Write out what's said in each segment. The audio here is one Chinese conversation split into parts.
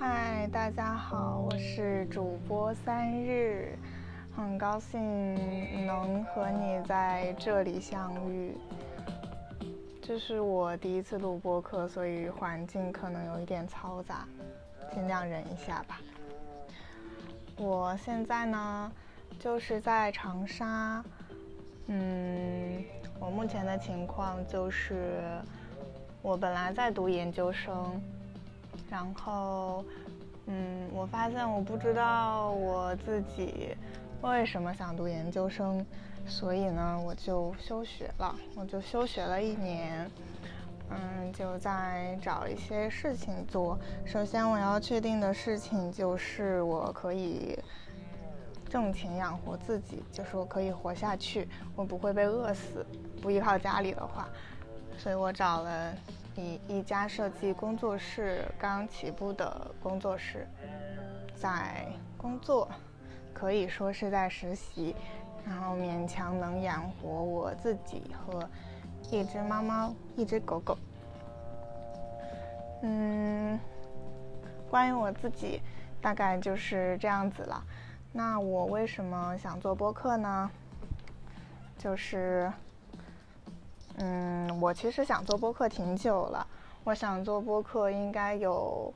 嗨，大家好，我是主播三日，很高兴能和你在这里相遇。这是我第一次录播客，所以环境可能有一点嘈杂，尽量忍一下吧。我现在呢，就是在长沙，嗯，我目前的情况就是，我本来在读研究生。然后，嗯，我发现我不知道我自己为什么想读研究生，所以呢，我就休学了。我就休学了一年，嗯，就在找一些事情做。首先，我要确定的事情就是我可以挣钱养活自己，就是我可以活下去，我不会被饿死。不依靠家里的话，所以我找了。一一家设计工作室刚起步的工作室，在工作，可以说是在实习，然后勉强能养活我自己和一只猫猫、一只狗狗。嗯，关于我自己，大概就是这样子了。那我为什么想做播客呢？就是。嗯，我其实想做播客挺久了。我想做播客应该有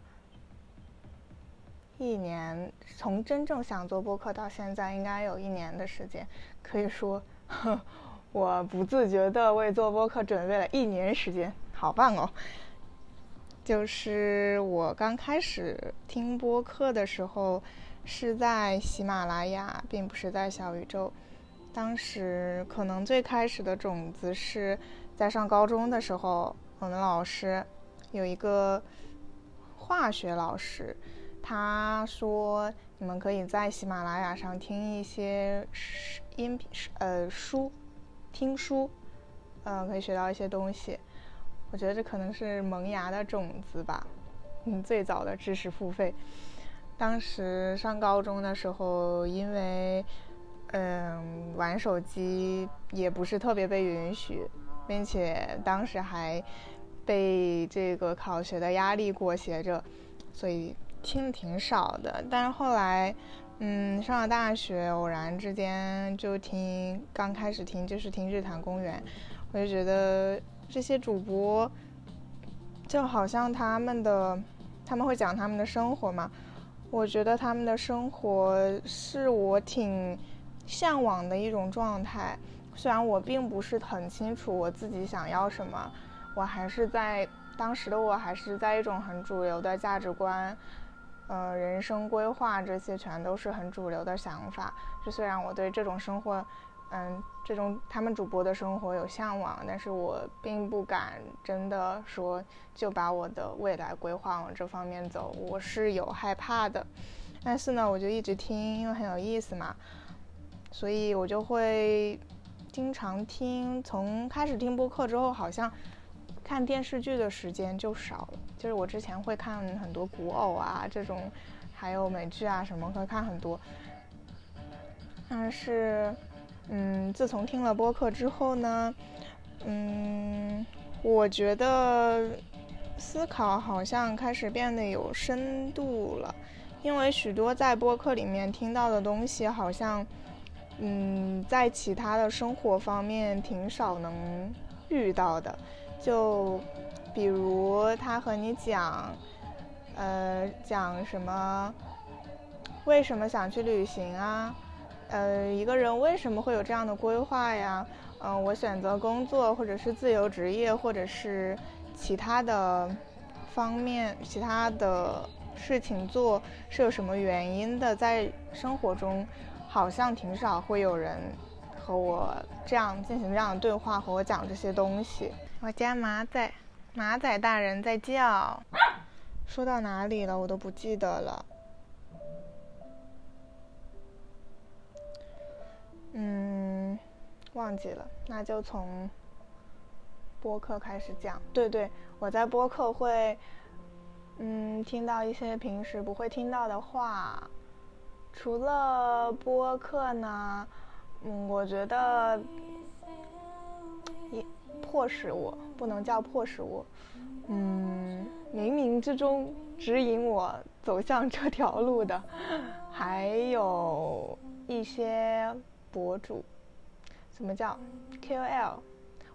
一年，从真正想做播客到现在，应该有一年的时间。可以说，我不自觉的为做播客准备了一年时间，好棒哦！就是我刚开始听播客的时候，是在喜马拉雅，并不是在小宇宙。当时可能最开始的种子是在上高中的时候，我们老师有一个化学老师，他说你们可以在喜马拉雅上听一些音频呃书，听书，呃可以学到一些东西。我觉得这可能是萌芽的种子吧，嗯，最早的知识付费。当时上高中的时候，因为嗯，玩手机也不是特别被允许，并且当时还被这个考学的压力裹挟着，所以听的挺少的。但是后来，嗯，上了大学，偶然之间就听，刚开始听就是听日坛公园，我就觉得这些主播就好像他们的，他们会讲他们的生活嘛，我觉得他们的生活是我挺。向往的一种状态，虽然我并不是很清楚我自己想要什么，我还是在当时的我还是在一种很主流的价值观，呃，人生规划这些全都是很主流的想法。就虽然我对这种生活，嗯，这种他们主播的生活有向往，但是我并不敢真的说就把我的未来规划往这方面走，我是有害怕的。但是呢，我就一直听，因为很有意思嘛。所以我就会经常听，从开始听播客之后，好像看电视剧的时间就少了。就是我之前会看很多古偶啊，这种，还有美剧啊什么，会看很多。但是，嗯，自从听了播客之后呢，嗯，我觉得思考好像开始变得有深度了，因为许多在播客里面听到的东西，好像。嗯，在其他的生活方面挺少能遇到的，就比如他和你讲，呃，讲什么，为什么想去旅行啊？呃，一个人为什么会有这样的规划呀？嗯，我选择工作或者是自由职业或者是其他的方面，其他的事情做是有什么原因的？在生活中。好像挺少会有人和我这样进行这样的对话，和我讲这些东西。我家马仔，马仔大人在叫。说到哪里了？我都不记得了。嗯，忘记了。那就从播客开始讲。对对，我在播客会，嗯，听到一些平时不会听到的话。除了播客呢，嗯，我觉得也迫使我不能叫迫使我，嗯，冥冥之中指引我走向这条路的，还有一些博主，什么叫 KOL？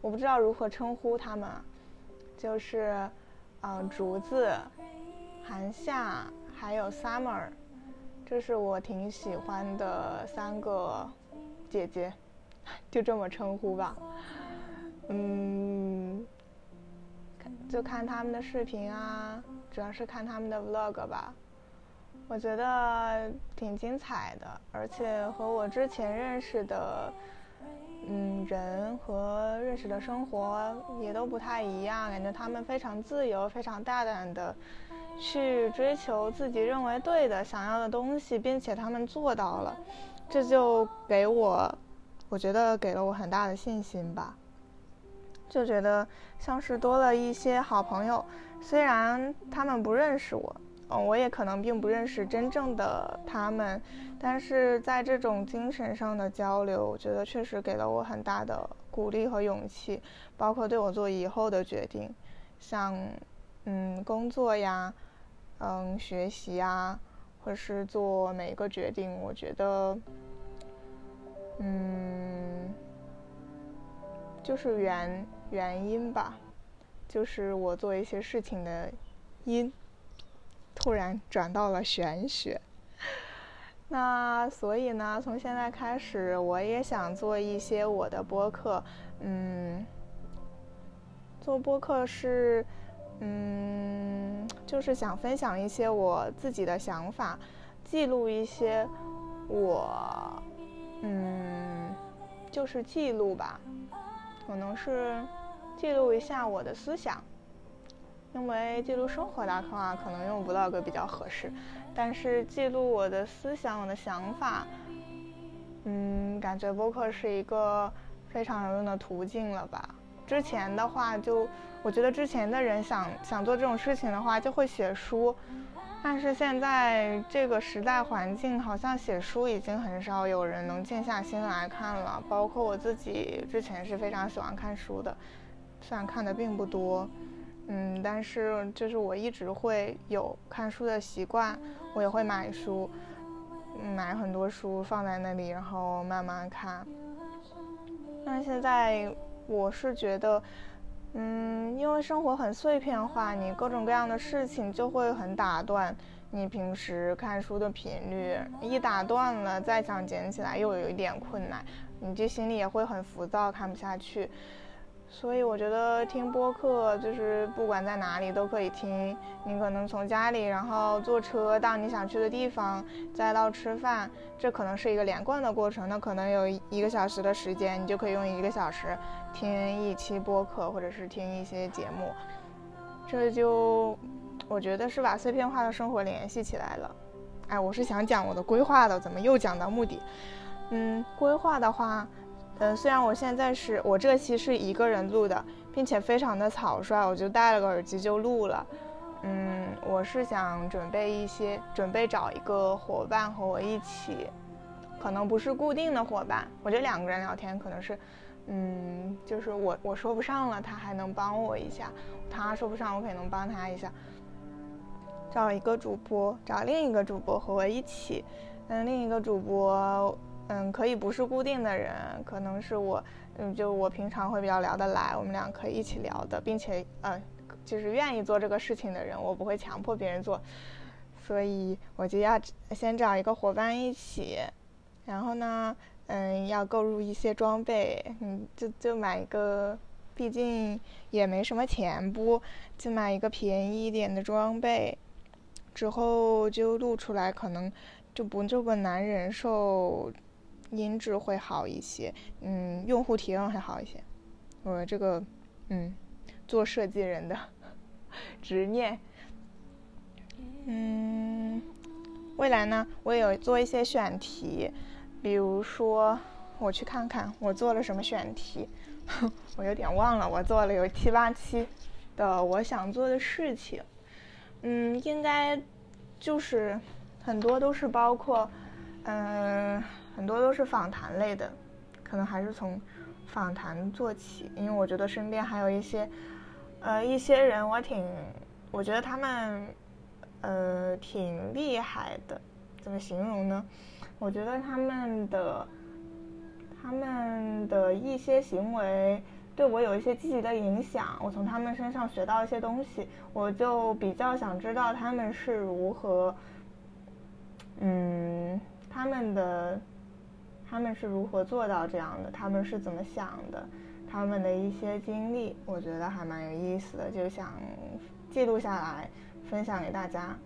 我不知道如何称呼他们，就是，嗯，竹子、韩夏还有 Summer，这是我挺喜欢的三个姐姐，就这么称呼吧。嗯，就看他们的视频啊，主要是看他们的 vlog 吧，我觉得挺精彩的，而且和我之前认识的，嗯，人和认识的生活也都不太一样，感觉他们非常自由，非常大胆的去追求自己认为对的、想要的东西，并且他们做到了，这就给我，我觉得给了我很大的信心吧。就觉得像是多了一些好朋友，虽然他们不认识我，嗯，我也可能并不认识真正的他们，但是在这种精神上的交流，我觉得确实给了我很大的鼓励和勇气，包括对我做以后的决定，像，嗯，工作呀，嗯，学习呀，或是做每一个决定，我觉得，嗯，就是原。原因吧，就是我做一些事情的因，突然转到了玄学。那所以呢，从现在开始，我也想做一些我的播客。嗯，做播客是，嗯，就是想分享一些我自己的想法，记录一些我，嗯，就是记录吧，可能是。记录一下我的思想，因为记录生活的话，可能用 vlog 比较合适。但是记录我的思想、我的想法，嗯，感觉播客是一个非常有用的途径了吧？之前的话，就我觉得之前的人想想做这种事情的话，就会写书。但是现在这个时代环境，好像写书已经很少有人能静下心来看了。包括我自己之前是非常喜欢看书的。虽然看的并不多，嗯，但是就是我一直会有看书的习惯，我也会买书，买很多书放在那里，然后慢慢看。那现在我是觉得，嗯，因为生活很碎片化，你各种各样的事情就会很打断你平时看书的频率，一打断了，再想捡起来又有一点困难，你这心里也会很浮躁，看不下去。所以我觉得听播客就是不管在哪里都可以听。你可能从家里，然后坐车到你想去的地方，再到吃饭，这可能是一个连贯的过程。那可能有一个小时的时间，你就可以用一个小时听一期播客，或者是听一些节目。这就我觉得是把碎片化的生活联系起来了。哎，我是想讲我的规划的，怎么又讲到目的？嗯，规划的话。嗯，虽然我现在是我这期是一个人录的，并且非常的草率，我就戴了个耳机就录了。嗯，我是想准备一些，准备找一个伙伴和我一起，可能不是固定的伙伴，我觉得两个人聊天可能是，嗯，就是我我说不上了，他还能帮我一下；他说不上，我可能帮他一下。找一个主播，找另一个主播和我一起，嗯，另一个主播。嗯，可以不是固定的人，可能是我，嗯，就我平常会比较聊得来，我们俩可以一起聊的，并且，嗯，就是愿意做这个事情的人，我不会强迫别人做，所以我就要先找一个伙伴一起，然后呢，嗯，要购入一些装备，嗯，就就买一个，毕竟也没什么钱不，就买一个便宜一点的装备，之后就录出来，可能就不这么难忍受。音质会好一些，嗯，用户体验会好一些。我这个，嗯，做设计人的 执念。嗯，未来呢，我有做一些选题，比如说，我去看看我做了什么选题，我有点忘了，我做了有七八期的我想做的事情。嗯，应该就是很多都是包括，嗯。很多都是访谈类的，可能还是从访谈做起，因为我觉得身边还有一些，呃，一些人我挺我觉得他们呃挺厉害的，怎么形容呢？我觉得他们的他们的一些行为对我有一些积极的影响，我从他们身上学到一些东西，我就比较想知道他们是如何，嗯，他们的他们是如何做到这样的，他们是怎么想的，他们的一些经历，我觉得还蛮有意思的，就想记录下来，分享给大家。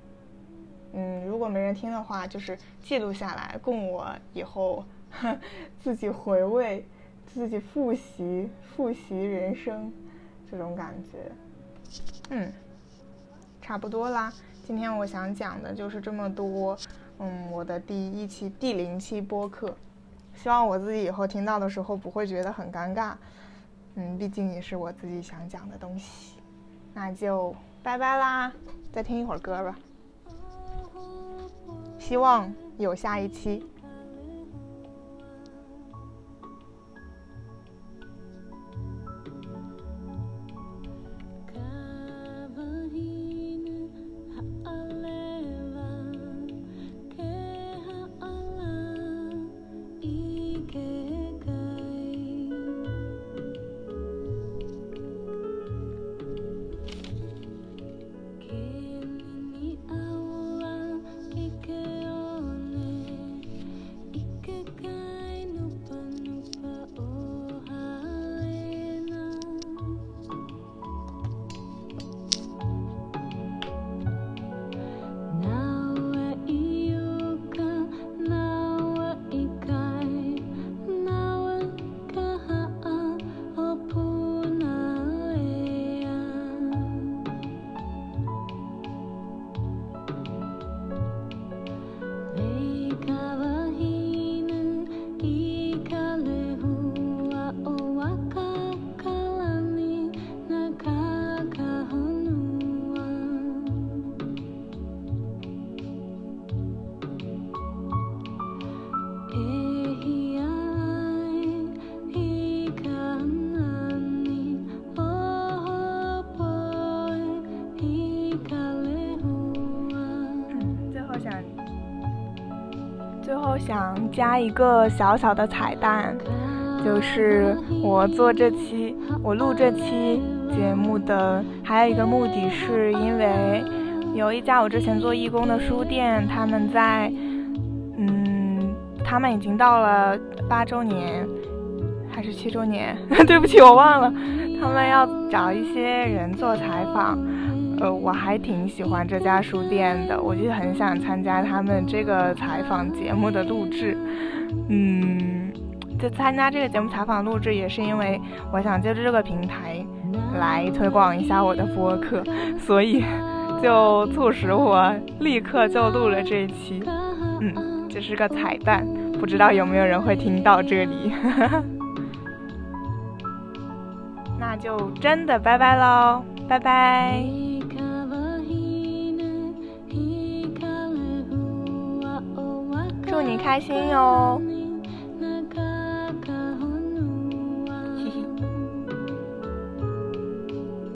嗯，如果没人听的话，就是记录下来，供我以后 自己回味、自己复习、复习人生这种感觉。嗯，差不多啦。今天我想讲的就是这么多。嗯，我的第一期第零期播客，希望我自己以后听到的时候不会觉得很尴尬。嗯，毕竟也是我自己想讲的东西。那就拜拜啦，再听一会儿歌吧。希望有下一期。我想加一个小小的彩蛋，就是我做这期、我录这期节目的还有一个目的，是因为有一家我之前做义工的书店，他们在，嗯，他们已经到了八周年还是七周年？对不起，我忘了，他们要找一些人做采访。呃，我还挺喜欢这家书店的，我就很想参加他们这个采访节目的录制。嗯，就参加这个节目采访录制，也是因为我想借助这个平台来推广一下我的播客，所以就促使我立刻就录了这一期。嗯，这是个彩蛋，不知道有没有人会听到这里。那就真的拜拜喽，拜拜。你开心哟！